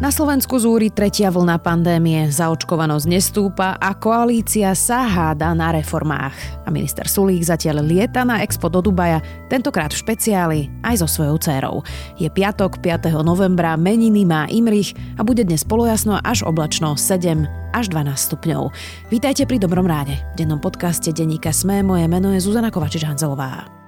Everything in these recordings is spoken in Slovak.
Na Slovensku zúri tretia vlna pandémie, zaočkovanosť nestúpa a koalícia sa háda na reformách. A minister Sulík zatiaľ lieta na Expo do Dubaja, tentokrát v špeciáli aj so svojou dcérou. Je piatok, 5. novembra, meniny má Imrich a bude dnes polojasno až oblačno 7 až 12 stupňov. Vítajte pri Dobrom ráne. V dennom podcaste Deníka Sme moje meno je Zuzana Kovačič-Hanzelová.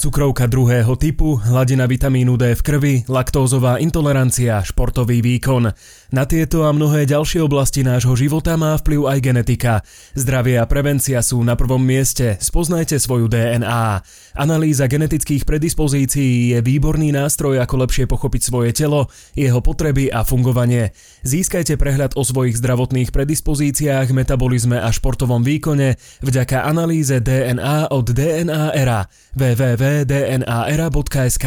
Cukrovka druhého typu, hladina vitamínu D v krvi, laktózová intolerancia, športový výkon. Na tieto a mnohé ďalšie oblasti nášho života má vplyv aj genetika. Zdravie a prevencia sú na prvom mieste. Spoznajte svoju DNA. Analýza genetických predispozícií je výborný nástroj, ako lepšie pochopiť svoje telo, jeho potreby a fungovanie. Získajte prehľad o svojich zdravotných predispozíciách, metabolizme a športovom výkone vďaka analýze DNA od DNA Era www www.dnaera.sk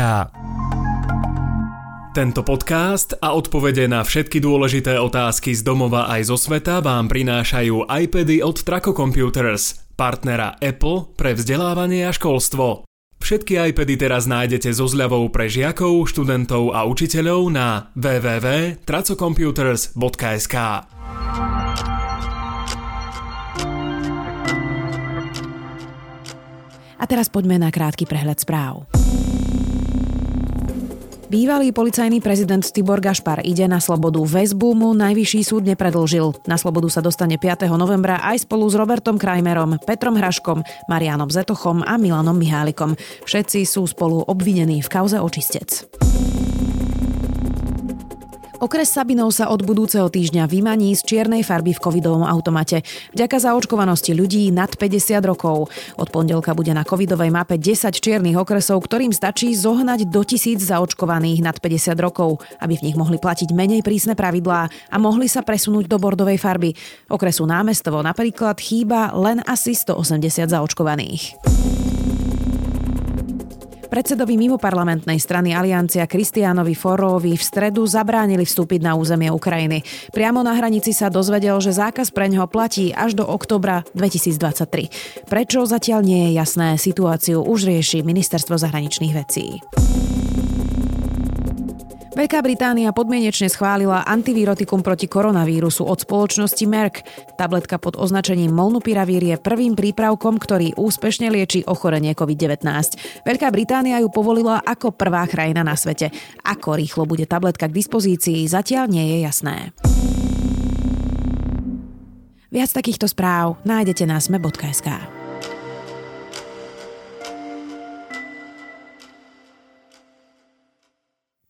Tento podcast a odpovede na všetky dôležité otázky z domova aj zo sveta vám prinášajú iPady od Traco Computers, partnera Apple pre vzdelávanie a školstvo. Všetky iPady teraz nájdete so zľavou pre žiakov, študentov a učiteľov na www.tracocomputers.sk. A teraz poďme na krátky prehľad správ. Bývalý policajný prezident Tibor Gašpar ide na slobodu. Väzbu mu najvyšší súd nepredlžil. Na slobodu sa dostane 5. novembra aj spolu s Robertom Krajmerom, Petrom Hraškom, Marianom Zetochom a Milanom Mihálikom. Všetci sú spolu obvinení v kauze očistec. Okres Sabinov sa od budúceho týždňa vymaní z čiernej farby v covidovom automate. Vďaka zaočkovanosti ľudí nad 50 rokov. Od pondelka bude na covidovej mape 10 čiernych okresov, ktorým stačí zohnať do tisíc zaočkovaných nad 50 rokov, aby v nich mohli platiť menej prísne pravidlá a mohli sa presunúť do bordovej farby. Okresu námestovo napríklad chýba len asi 180 zaočkovaných. Predsedovi mimoparlamentnej strany Aliancia Kristiánovi Forovi v stredu zabránili vstúpiť na územie Ukrajiny. Priamo na hranici sa dozvedel, že zákaz pre ňoho platí až do oktobra 2023. Prečo zatiaľ nie je jasné, situáciu už rieši Ministerstvo zahraničných vecí. Veľká Británia podmienečne schválila antivirotikum proti koronavírusu od spoločnosti Merck. Tabletka pod označením Molnupiravir je prvým prípravkom, ktorý úspešne lieči ochorenie COVID-19. Veľká Británia ju povolila ako prvá krajina na svete. Ako rýchlo bude tabletka k dispozícii, zatiaľ nie je jasné. Viac takýchto správ nájdete na sme.sk.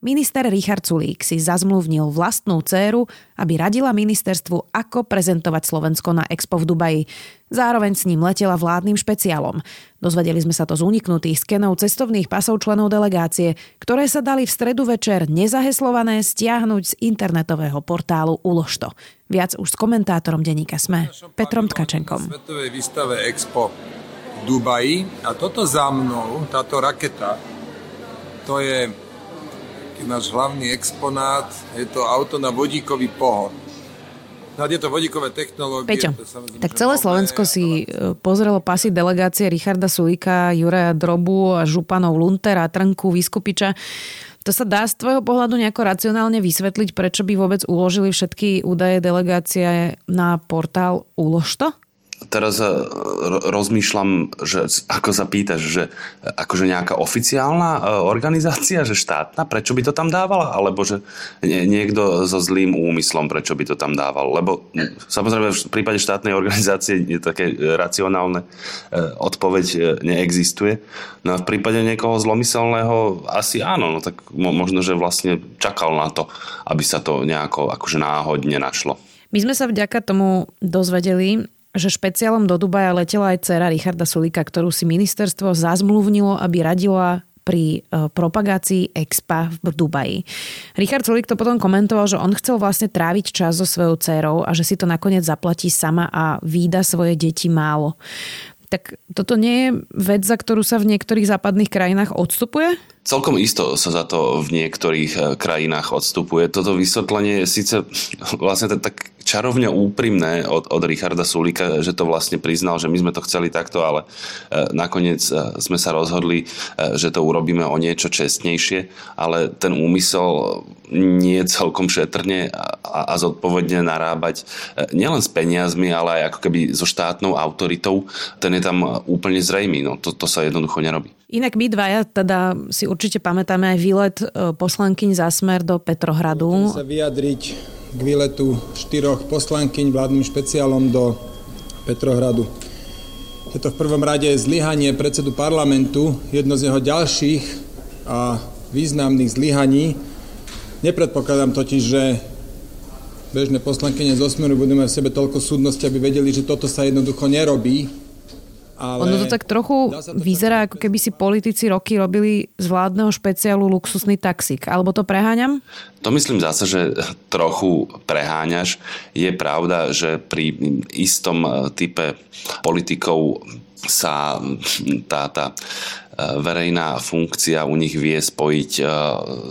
Minister Richard Sulík si zazmluvnil vlastnú dceru, aby radila ministerstvu, ako prezentovať Slovensko na Expo v Dubaji. Zároveň s ním letela vládnym špeciálom. Dozvedeli sme sa to z uniknutých skenov cestovných pasov členov delegácie, ktoré sa dali v stredu večer nezaheslované stiahnuť z internetového portálu Uložto. Viac už s komentátorom denníka SME, Petrom Tkačenkom. Svetovej výstave Expo v Dubaji a toto za mnou, táto raketa, to je náš hlavný exponát. Je to auto na vodíkový pohon. No, je to vodíkové technológie. Peťo, to tak celé Slovensko si e, pozrelo pasy delegácie Richarda Sulika, Juraja Drobu a Županov Luntera, Trnku, Vyskupiča. To sa dá z tvojho pohľadu nejako racionálne vysvetliť, prečo by vôbec uložili všetky údaje delegácie na portál Uložto? Teraz eh, rozmýšľam, že ako sa pýtaš, že akože nejaká oficiálna eh, organizácia, že štátna, prečo by to tam dávala? Alebo že niekto so zlým úmyslom, prečo by to tam dával? Lebo samozrejme v prípade štátnej organizácie je také eh, racionálne odpoveď neexistuje. No a v prípade niekoho zlomyselného asi áno, no tak možno, že vlastne čakal na to, aby sa to nejako akože náhodne našlo. My sme sa vďaka tomu dozvedeli, že špeciálom do Dubaja letela aj dcera Richarda Sulika, ktorú si ministerstvo zazmluvnilo, aby radila pri e, propagácii Expa v Dubaji. Richard Sulik to potom komentoval, že on chcel vlastne tráviť čas so svojou dcerou a že si to nakoniec zaplatí sama a výda svoje deti málo. Tak toto nie je vec, za ktorú sa v niektorých západných krajinách odstupuje? Celkom isto sa za to v niektorých e, krajinách odstupuje. Toto vysvetlenie je síce vlastne tak čarovne úprimné od, od Richarda Sulika, že to vlastne priznal, že my sme to chceli takto, ale e, nakoniec e, sme sa rozhodli, že to urobíme o niečo čestnejšie, ale ten úmysel nie celkom šetrne a, a zodpovedne narábať nielen s peniazmi, ale aj ako keby so štátnou autoritou, ten je tam úplne zrejmý. No, to, to sa jednoducho nerobí. Inak my dvaja teda si určite pamätáme aj výlet e, poslankyň za smer do Petrohradu. Chcem sa vyjadriť k výletu štyroch poslankyň vládnym špeciálom do Petrohradu. Je to v prvom rade zlyhanie predsedu parlamentu, jedno z jeho ďalších a významných zlyhaní. Nepredpokladám totiž, že bežné poslankyne zo Smeru budú mať v sebe toľko súdnosti, aby vedeli, že toto sa jednoducho nerobí ale... Ono to tak trochu to vyzerá, ako keby si politici roky robili z vládneho špeciálu luxusný taxík. Alebo to preháňam? To myslím zase, že trochu preháňaš. Je pravda, že pri istom e, type politikov sa tá, tá e, verejná funkcia u nich vie spojiť e,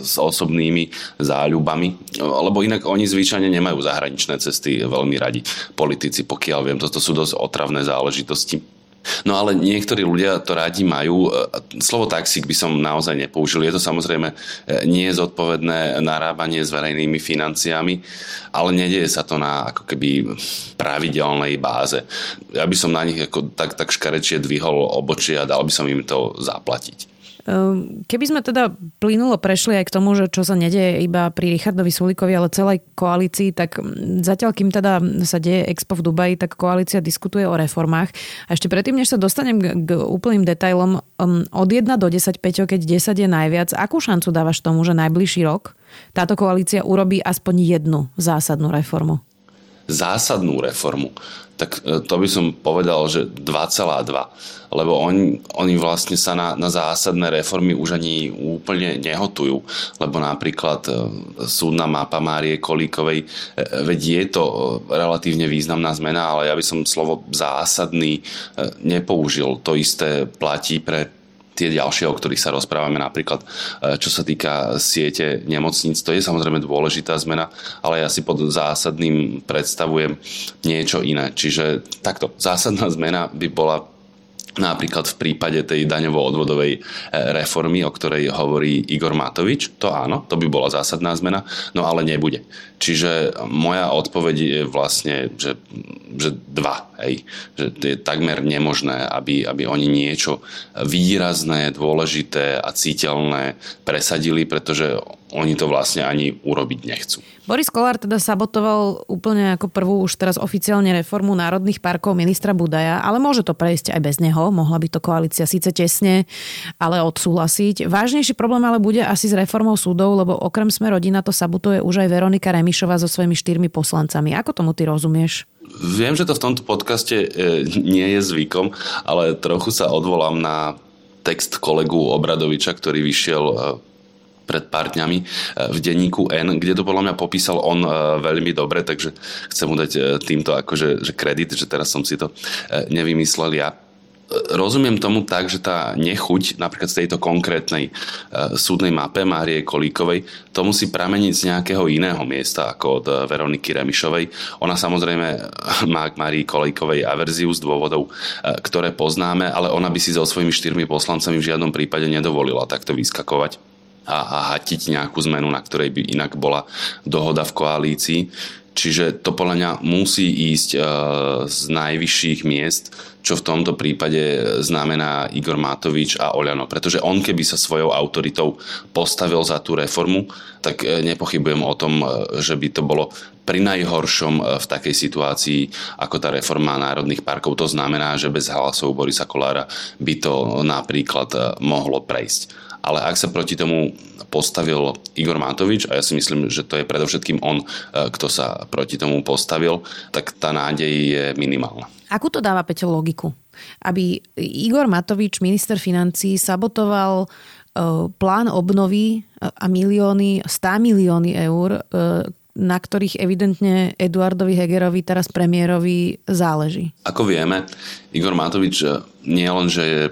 s osobnými záľubami, lebo inak oni zvyčajne nemajú zahraničné cesty veľmi radi. Politici, pokiaľ viem, toto sú dosť otravné záležitosti. No ale niektorí ľudia to radi majú. Slovo taxík by som naozaj nepoužil. Je to samozrejme e, nie zodpovedné narábanie s verejnými financiami, ale nedieje sa to na ako keby pravidelnej báze. Ja by som na nich ako tak, tak škarečie dvihol obočie a dal by som im to zaplatiť. Ehm, keby sme teda plynulo prešli aj k tomu, že čo sa nedieje iba pri Richardovi Sulíkovi, ale celej koalícii, tak zatiaľ, kým teda sa deje Expo v Dubaji, tak koalícia diskutuje o reformách. A ešte predtým, než sa dostanem k, úplným detailom, um, od 1 do 10, Peťo, keď 10 je najviac, akú šancu dávaš tomu, že najbližší rok táto koalícia urobí aspoň jednu zásadnú reformu? Zásadnú reformu tak e, to by som povedal, že 2,2. Lebo oni, oni vlastne sa na, na zásadné reformy už ani úplne nehotujú. Lebo napríklad e, súdna mapa Márie Kolíkovej, e, veď je to relatívne významná zmena, ale ja by som slovo zásadný nepoužil. To isté platí pre tie ďalšie, o ktorých sa rozprávame, napríklad e, čo sa týka siete nemocníc, to je samozrejme dôležitá zmena, ale ja si pod zásadným predstavujem niečo iné. Čiže takto, zásadná zmena by bola Napríklad v prípade tej daňovo-odvodovej e, reformy, o ktorej hovorí Igor Matovič, to áno, to by bola zásadná zmena, no ale nebude. Čiže moja odpoveď je vlastne, že, že dva, hej. Že je takmer nemožné, aby, aby oni niečo výrazné, dôležité a citeľné presadili, pretože oni to vlastne ani urobiť nechcú. Boris Kolár teda sabotoval úplne ako prvú už teraz oficiálne reformu národných parkov ministra Budaja, ale môže to prejsť aj bez neho. Mohla by to koalícia síce tesne, ale odsúhlasiť. Vážnejší problém ale bude asi s reformou súdov, lebo okrem sme rodina to sabotuje už aj Veronika Remišová so svojimi štyrmi poslancami. Ako tomu ty rozumieš? Viem, že to v tomto podcaste e, nie je zvykom, ale trochu sa odvolám na text kolegu Obradoviča, ktorý vyšiel e, pred pár dňami e, v denníku N, kde to podľa mňa popísal on e, veľmi dobre, takže chcem mu dať e, týmto akože že kredit, že teraz som si to nevymyslel ja rozumiem tomu tak, že tá nechuť napríklad z tejto konkrétnej súdnej mape Márie Kolíkovej to musí prameniť z nejakého iného miesta ako od Veroniky Remišovej. Ona samozrejme má k Márii Kolíkovej averziu z dôvodov, ktoré poznáme, ale ona by si so svojimi štyrmi poslancami v žiadnom prípade nedovolila takto vyskakovať a, a hatiť nejakú zmenu, na ktorej by inak bola dohoda v koalícii. Čiže to podľa mňa musí ísť e, z najvyšších miest, čo v tomto prípade znamená Igor Matovič a Oľano. Pretože on keby sa svojou autoritou postavil za tú reformu, tak e, nepochybujem o tom, e, že by to bolo pri najhoršom v takej situácii ako tá reforma národných parkov. To znamená, že bez hlasov Borisa Kolára by to napríklad mohlo prejsť ale ak sa proti tomu postavil Igor Matovič, a ja si myslím, že to je predovšetkým on, e, kto sa proti tomu postavil, tak tá nádej je minimálna. Akú to dáva, Peťo, logiku? Aby Igor Matovič, minister financí, sabotoval e, plán obnovy a milióny, 100 milióny eur, e, na ktorých evidentne Eduardovi Hegerovi, teraz premiérovi, záleží. Ako vieme, Igor Matovič nie len, že je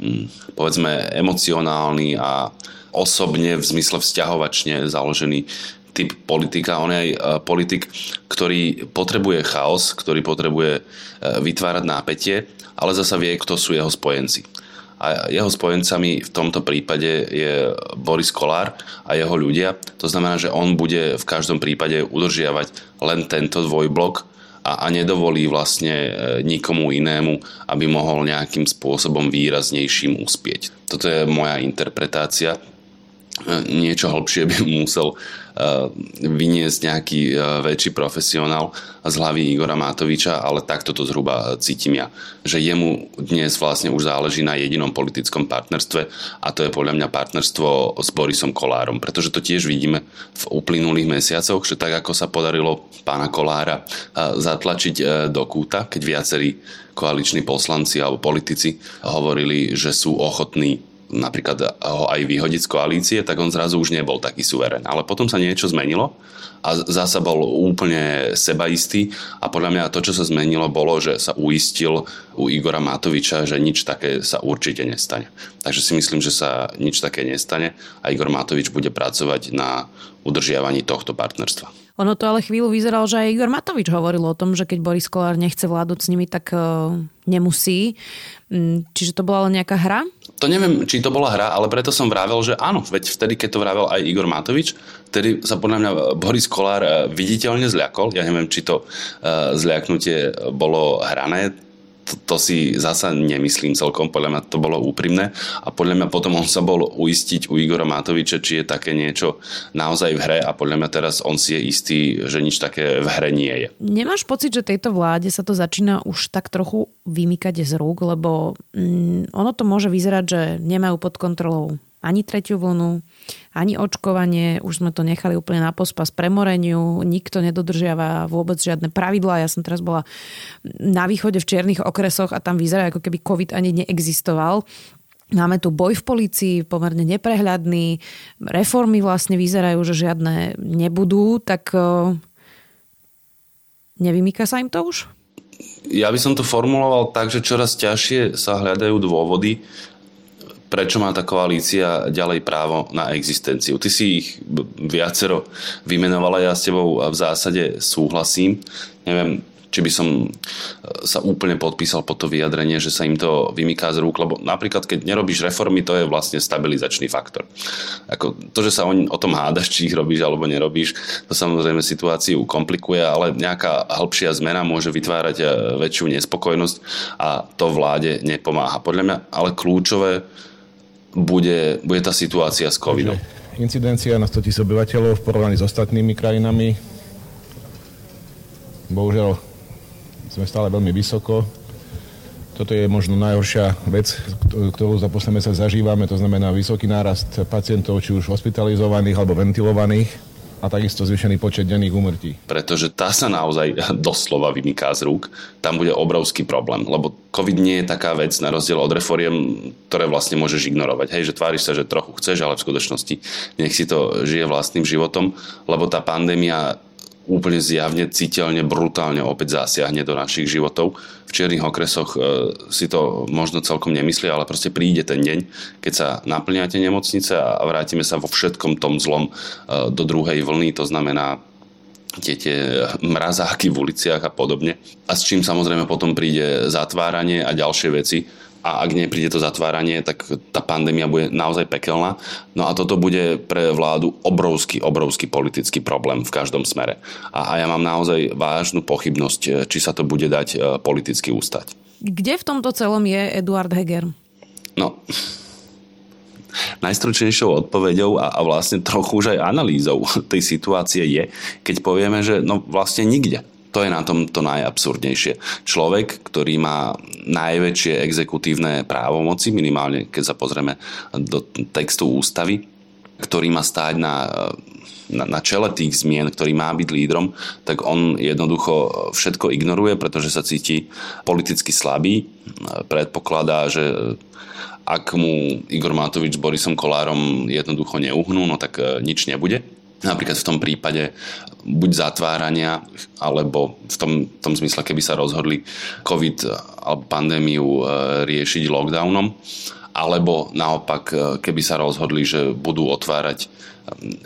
hm, povedzme emocionálny a osobne v zmysle vzťahovačne založený typ politika. On je aj politik, ktorý potrebuje chaos, ktorý potrebuje vytvárať nápetie, ale zasa vie, kto sú jeho spojenci a jeho spojencami v tomto prípade je Boris Kolár a jeho ľudia. To znamená, že on bude v každom prípade udržiavať len tento dvojblok a, a nedovolí vlastne e, nikomu inému, aby mohol nejakým spôsobom výraznejším uspieť. Toto je moja interpretácia niečo hlbšie by musel uh, vyniesť nejaký uh, väčší profesionál z hlavy Igora Matoviča, ale takto to zhruba cítim ja. Že jemu dnes vlastne už záleží na jedinom politickom partnerstve a to je podľa mňa partnerstvo s Borisom Kolárom, pretože to tiež vidíme v uplynulých mesiacoch, že tak ako sa podarilo pána Kolára uh, zatlačiť do kúta, keď viacerí koaliční poslanci alebo politici hovorili, že sú ochotní napríklad ho aj vyhodiť z koalície, tak on zrazu už nebol taký suverén. Ale potom sa niečo zmenilo a zasa bol úplne sebaistý a podľa mňa to, čo sa zmenilo, bolo, že sa uistil u Igora Matoviča, že nič také sa určite nestane. Takže si myslím, že sa nič také nestane a Igor Matovič bude pracovať na udržiavaní tohto partnerstva. Ono to ale chvíľu vyzeralo, že aj Igor Matovič hovoril o tom, že keď Boris Kolár nechce vládnuť s nimi, tak uh, nemusí. Mm, čiže to bola len nejaká hra? To neviem, či to bola hra, ale preto som vravel, že áno, veď vtedy, keď to vravel aj Igor Matovič, vtedy sa podľa mňa Boris Kolár eh, viditeľne zľakol. Ja neviem, či to uh, zľaknutie bolo hrané, to, to si zasa nemyslím celkom, podľa mňa to bolo úprimné. A podľa mňa potom on sa bol uistiť u Igora Matoviča, či je také niečo naozaj v hre. A podľa mňa teraz on si je istý, že nič také v hre nie je. Nemáš pocit, že tejto vláde sa to začína už tak trochu vymykať z rúk, lebo mm, ono to môže vyzerať, že nemajú pod kontrolou ani tretiu vlnu, ani očkovanie, už sme to nechali úplne na pospas premoreniu, nikto nedodržiava vôbec žiadne pravidlá. Ja som teraz bola na východe v čiernych okresoch a tam vyzerá, ako keby COVID ani neexistoval. Máme tu boj v policii, pomerne neprehľadný, reformy vlastne vyzerajú, že žiadne nebudú, tak nevymýka sa im to už? Ja by som to formuloval tak, že čoraz ťažšie sa hľadajú dôvody, prečo má tá koalícia ďalej právo na existenciu. Ty si ich viacero vymenovala, ja s tebou v zásade súhlasím. Neviem, či by som e, sa úplne podpísal po to vyjadrenie, že sa im to vymyká z rúk, lebo napríklad keď nerobíš reformy, to je vlastne stabilizačný faktor. Ako to, že sa o, o tom hádaš, či ich robíš alebo nerobíš, to samozrejme situáciu komplikuje, ale nejaká hĺbšia zmena môže vytvárať e, väčšiu nespokojnosť a to vláde nepomáha. Podľa mňa ale kľúčové bude, bude tá situácia s covidom. Incidencia na 100 tisíc obyvateľov v porovnaní s ostatnými krajinami. Bohužiaľ sme stále veľmi vysoko. Toto je možno najhoršia vec, ktorú za posledné mesiac zažívame, to znamená vysoký nárast pacientov, či už hospitalizovaných alebo ventilovaných a takisto zvýšený počet denných úmrtí. Pretože tá sa naozaj doslova vymyká z rúk. Tam bude obrovský problém, lebo COVID nie je taká vec na rozdiel od reforiem, ktoré vlastne môžeš ignorovať. Hej, že tváriš sa, že trochu chceš, ale v skutočnosti nech si to žije vlastným životom, lebo tá pandémia úplne zjavne, citeľne, brutálne opäť zasiahne do našich životov. V čiernych okresoch e, si to možno celkom nemyslí, ale proste príde ten deň, keď sa naplnia nemocnice a vrátime sa vo všetkom tom zlom e, do druhej vlny, to znamená tie, tie mrazáky v uliciach a podobne. A s čím samozrejme potom príde zatváranie a ďalšie veci, a ak nepríde to zatváranie, tak tá pandémia bude naozaj pekelná. No a toto bude pre vládu obrovský, obrovský politický problém v každom smere. A, a ja mám naozaj vážnu pochybnosť, či sa to bude dať e, politicky ústať. Kde v tomto celom je Eduard Heger? No, najstručnejšou odpoveďou a, a vlastne trochu už aj analýzou tej situácie je, keď povieme, že no vlastne nikde. To je na tom to najabsurdnejšie. Človek, ktorý má najväčšie exekutívne právomoci, minimálne keď sa pozrieme do textu ústavy, ktorý má stáť na, na, na čele tých zmien, ktorý má byť lídrom, tak on jednoducho všetko ignoruje, pretože sa cíti politicky slabý. Predpokladá, že ak mu Igor Matovič s Borisom Kolárom jednoducho neuhnú, no tak nič nebude napríklad v tom prípade buď zatvárania, alebo v tom, v tom zmysle, keby sa rozhodli COVID alebo pandémiu e, riešiť lockdownom. Alebo naopak, e, keby sa rozhodli, že budú otvárať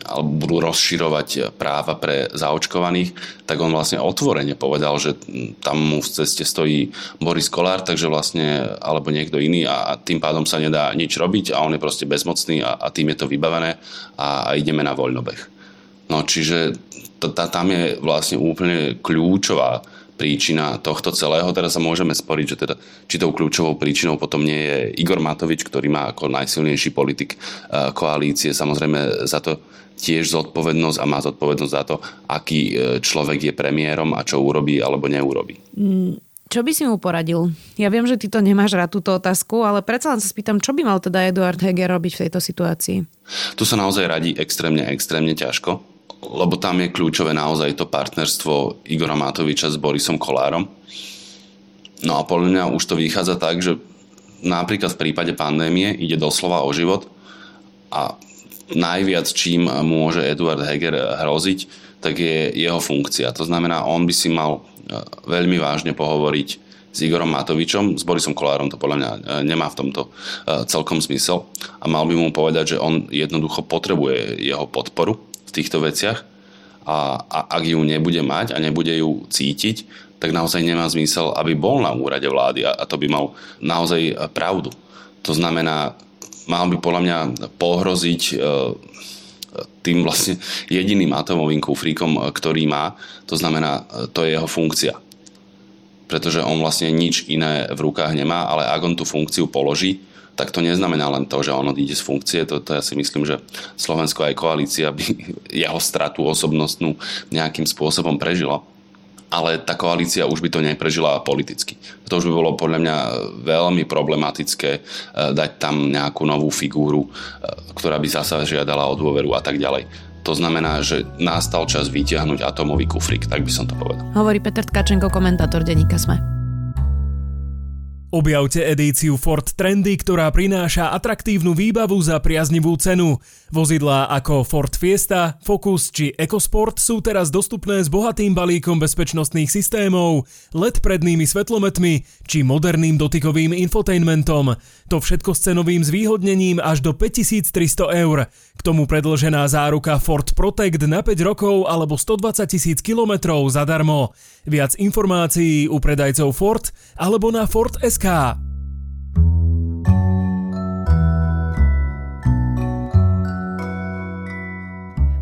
alebo budú rozširovať práva pre zaočkovaných, tak on vlastne otvorene povedal, že tam mu v ceste stojí Boris Kolár, takže vlastne, alebo niekto iný a tým pádom sa nedá nič robiť a on je proste bezmocný a, a tým je to vybavené a, a ideme na voľnobeh. No čiže tá, tam je vlastne úplne kľúčová príčina tohto celého. Teraz sa môžeme sporiť, že teda, či tou kľúčovou príčinou potom nie je Igor Matovič, ktorý má ako najsilnejší politik eh, koalície samozrejme za to tiež zodpovednosť a má zodpovednosť za to, aký eh, človek je premiérom a čo urobí alebo neurobí. Mm, čo by si mu poradil? Ja viem, že ty to nemáš rád túto otázku, ale predsa len sa spýtam, čo by mal teda Eduard Heger robiť v tejto situácii? Tu sa naozaj radí extrémne, extrémne ťažko lebo tam je kľúčové naozaj to partnerstvo Igora Matoviča s Borisom Kolárom. No a podľa mňa už to vychádza tak, že napríklad v prípade pandémie ide doslova o život a najviac čím môže Eduard Heger hroziť, tak je jeho funkcia. To znamená, on by si mal e, veľmi vážne pohovoriť s Igorom Matovičom, s Borisom Kolárom to podľa mňa e, nemá v tomto e, celkom zmysel a mal by mu povedať, že on jednoducho potrebuje jeho podporu týchto veciach a, a ak ju nebude mať a nebude ju cítiť, tak naozaj nemá zmysel, aby bol na úrade vlády a, a to by mal naozaj pravdu. To znamená, mal by podľa mňa pohroziť e, tým vlastne jediným atomovým kufríkom, ktorý má, to znamená, to je jeho funkcia. Pretože on vlastne nič iné v rukách nemá, ale ak on tú funkciu položí, tak to neznamená len to, že on odíde z funkcie. To, to ja si myslím, že Slovensko aj koalícia by jeho stratu osobnostnú nejakým spôsobom prežilo ale tá koalícia už by to neprežila politicky. To už by bolo podľa mňa veľmi problematické e, dať tam nejakú novú figúru, e, ktorá by zasa žiadala o dôveru a tak ďalej. To znamená, že nastal čas vytiahnuť atomový kufrik, tak by som to povedal. Hovorí Peter Tkačenko, komentátor denníka Sme. Objavte edíciu Ford Trendy, ktorá prináša atraktívnu výbavu za priaznivú cenu. Vozidlá ako Ford Fiesta, Focus či EcoSport sú teraz dostupné s bohatým balíkom bezpečnostných systémov, LED prednými svetlometmi či moderným dotykovým infotainmentom. To všetko s cenovým zvýhodnením až do 5300 eur. K tomu predlžená záruka Ford Protect na 5 rokov alebo 120 tisíc kilometrov zadarmo. Viac informácií u predajcov Ford alebo na Ford.sk SK. か。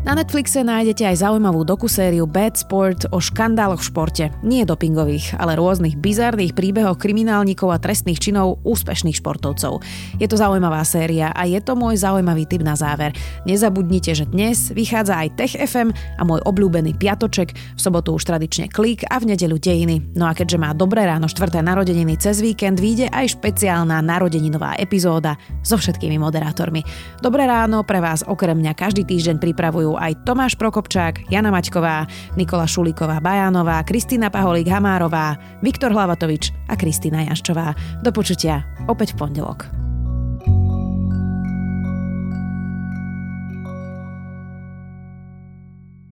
Na Netflixe nájdete aj zaujímavú dokusériu Bad Sport o škandáloch v športe. Nie dopingových, ale rôznych bizarných príbehoch kriminálnikov a trestných činov úspešných športovcov. Je to zaujímavá séria a je to môj zaujímavý tip na záver. Nezabudnite, že dnes vychádza aj Tech FM a môj obľúbený piatoček, v sobotu už tradične klik a v nedeľu dejiny. No a keďže má dobré ráno štvrté narodeniny cez víkend, vyjde aj špeciálna narodeninová epizóda so všetkými moderátormi. Dobré ráno pre vás okrem mňa každý týždeň pripravujú aj Tomáš Prokopčák, Jana Maťková, Nikola Šulíková Bajánová, Kristýna Paholík Hamárová, Viktor Hlavatovič a Kristýna Jaščová. Do počutia opäť v pondelok.